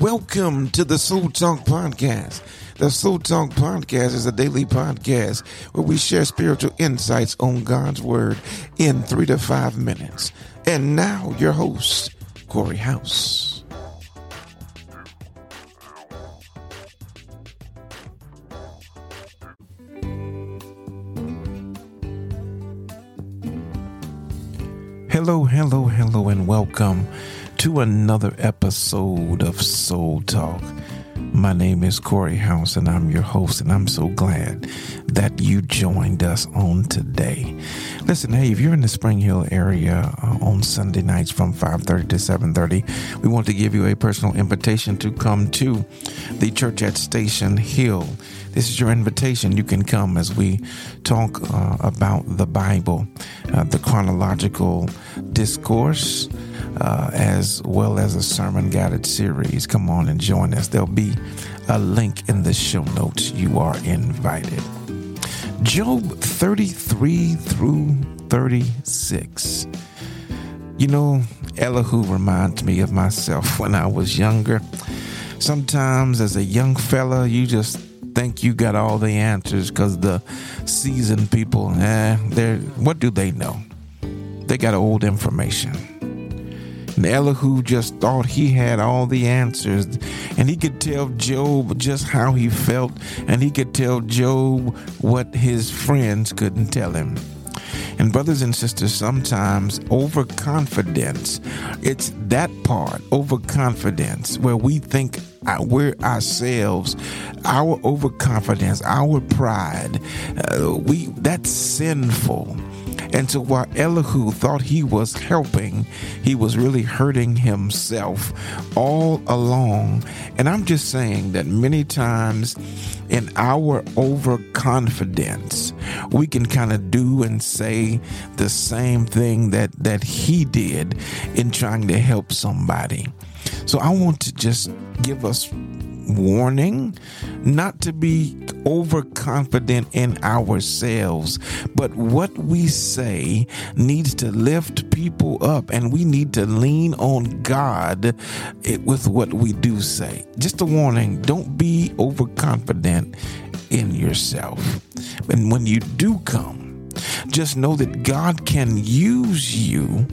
Welcome to the Soul Talk Podcast. The Soul Talk Podcast is a daily podcast where we share spiritual insights on God's Word in three to five minutes. And now, your host, Corey Howse. Hello, hello, hello, and welcome to another episode of Soul Talk. My name is Corey Howse, and I'm your host, and I'm so glad that you joined us on today. Listen, hey, if you're in the Spring Hill area uh, on Sunday nights from 5:30 to 7:30, we want to give you a personal invitation to come to the church at Station Hill. This is your invitation. You can come as we talk uh, about the Bible, uh, the chronological discourse uh, as well as a sermon guided series. Come on and join us. There'll be a link in the show notes. You are invited. Job 33 through 36. You know, Elihu reminds me of myself when I was younger. Sometimes, as a young fella, you just think you got all the answers because the seasoned people, eh, they're, what do they know? They got old information. And Elihu just thought he had all the answers, and he could tell Job just how he felt, and he could tell Job what his friends couldn't tell him. And brothers and sisters, sometimes overconfidence, it's that part, overconfidence, where we think we're ourselves, our overconfidence, our pride, uh, we that's sinful. And so while Elihu thought he was helping, he was really hurting himself all along. And I'm just saying that many times in our overconfidence, we can kind of do and say the same thing that, that he did in trying to help somebody. So I want to just give us warning not to be overconfident in ourselves, but what we say needs to lift people up, and we need to lean on God with what we do say. Just a warning don't be overconfident in yourself. And when you do come, just know that God can use you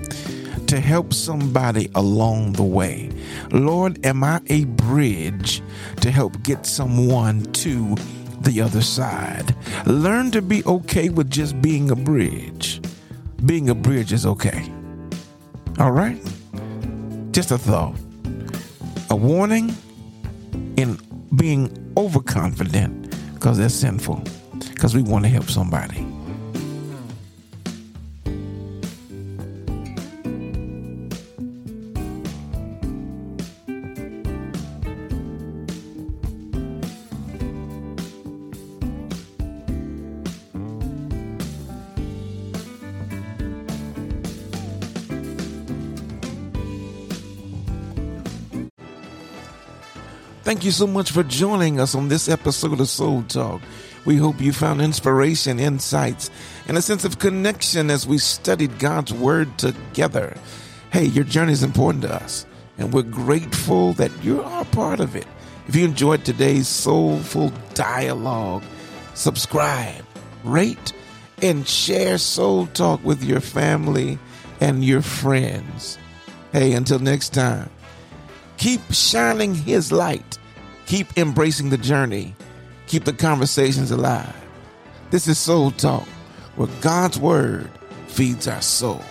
to help somebody along the way. Lord, am I a bridge to help get someone to the other side? Learn to be okay with just being a bridge. Being a bridge is okay. All right? Just a thought. A warning in being overconfident because that's sinful, because we want to help somebody. Thank you so much for joining us on this episode of Soul Talk. We hope you found inspiration, insights, and a sense of connection as we studied God's Word together. Hey, your journey is important to us, and we're grateful that you're a part of it. If you enjoyed today's soulful dialogue, subscribe, rate, and share Soul Talk with your family and your friends. Hey, until next time. Keep shining His light. Keep embracing the journey. Keep the conversations alive. This is Soul Talk, where God's Word feeds our soul.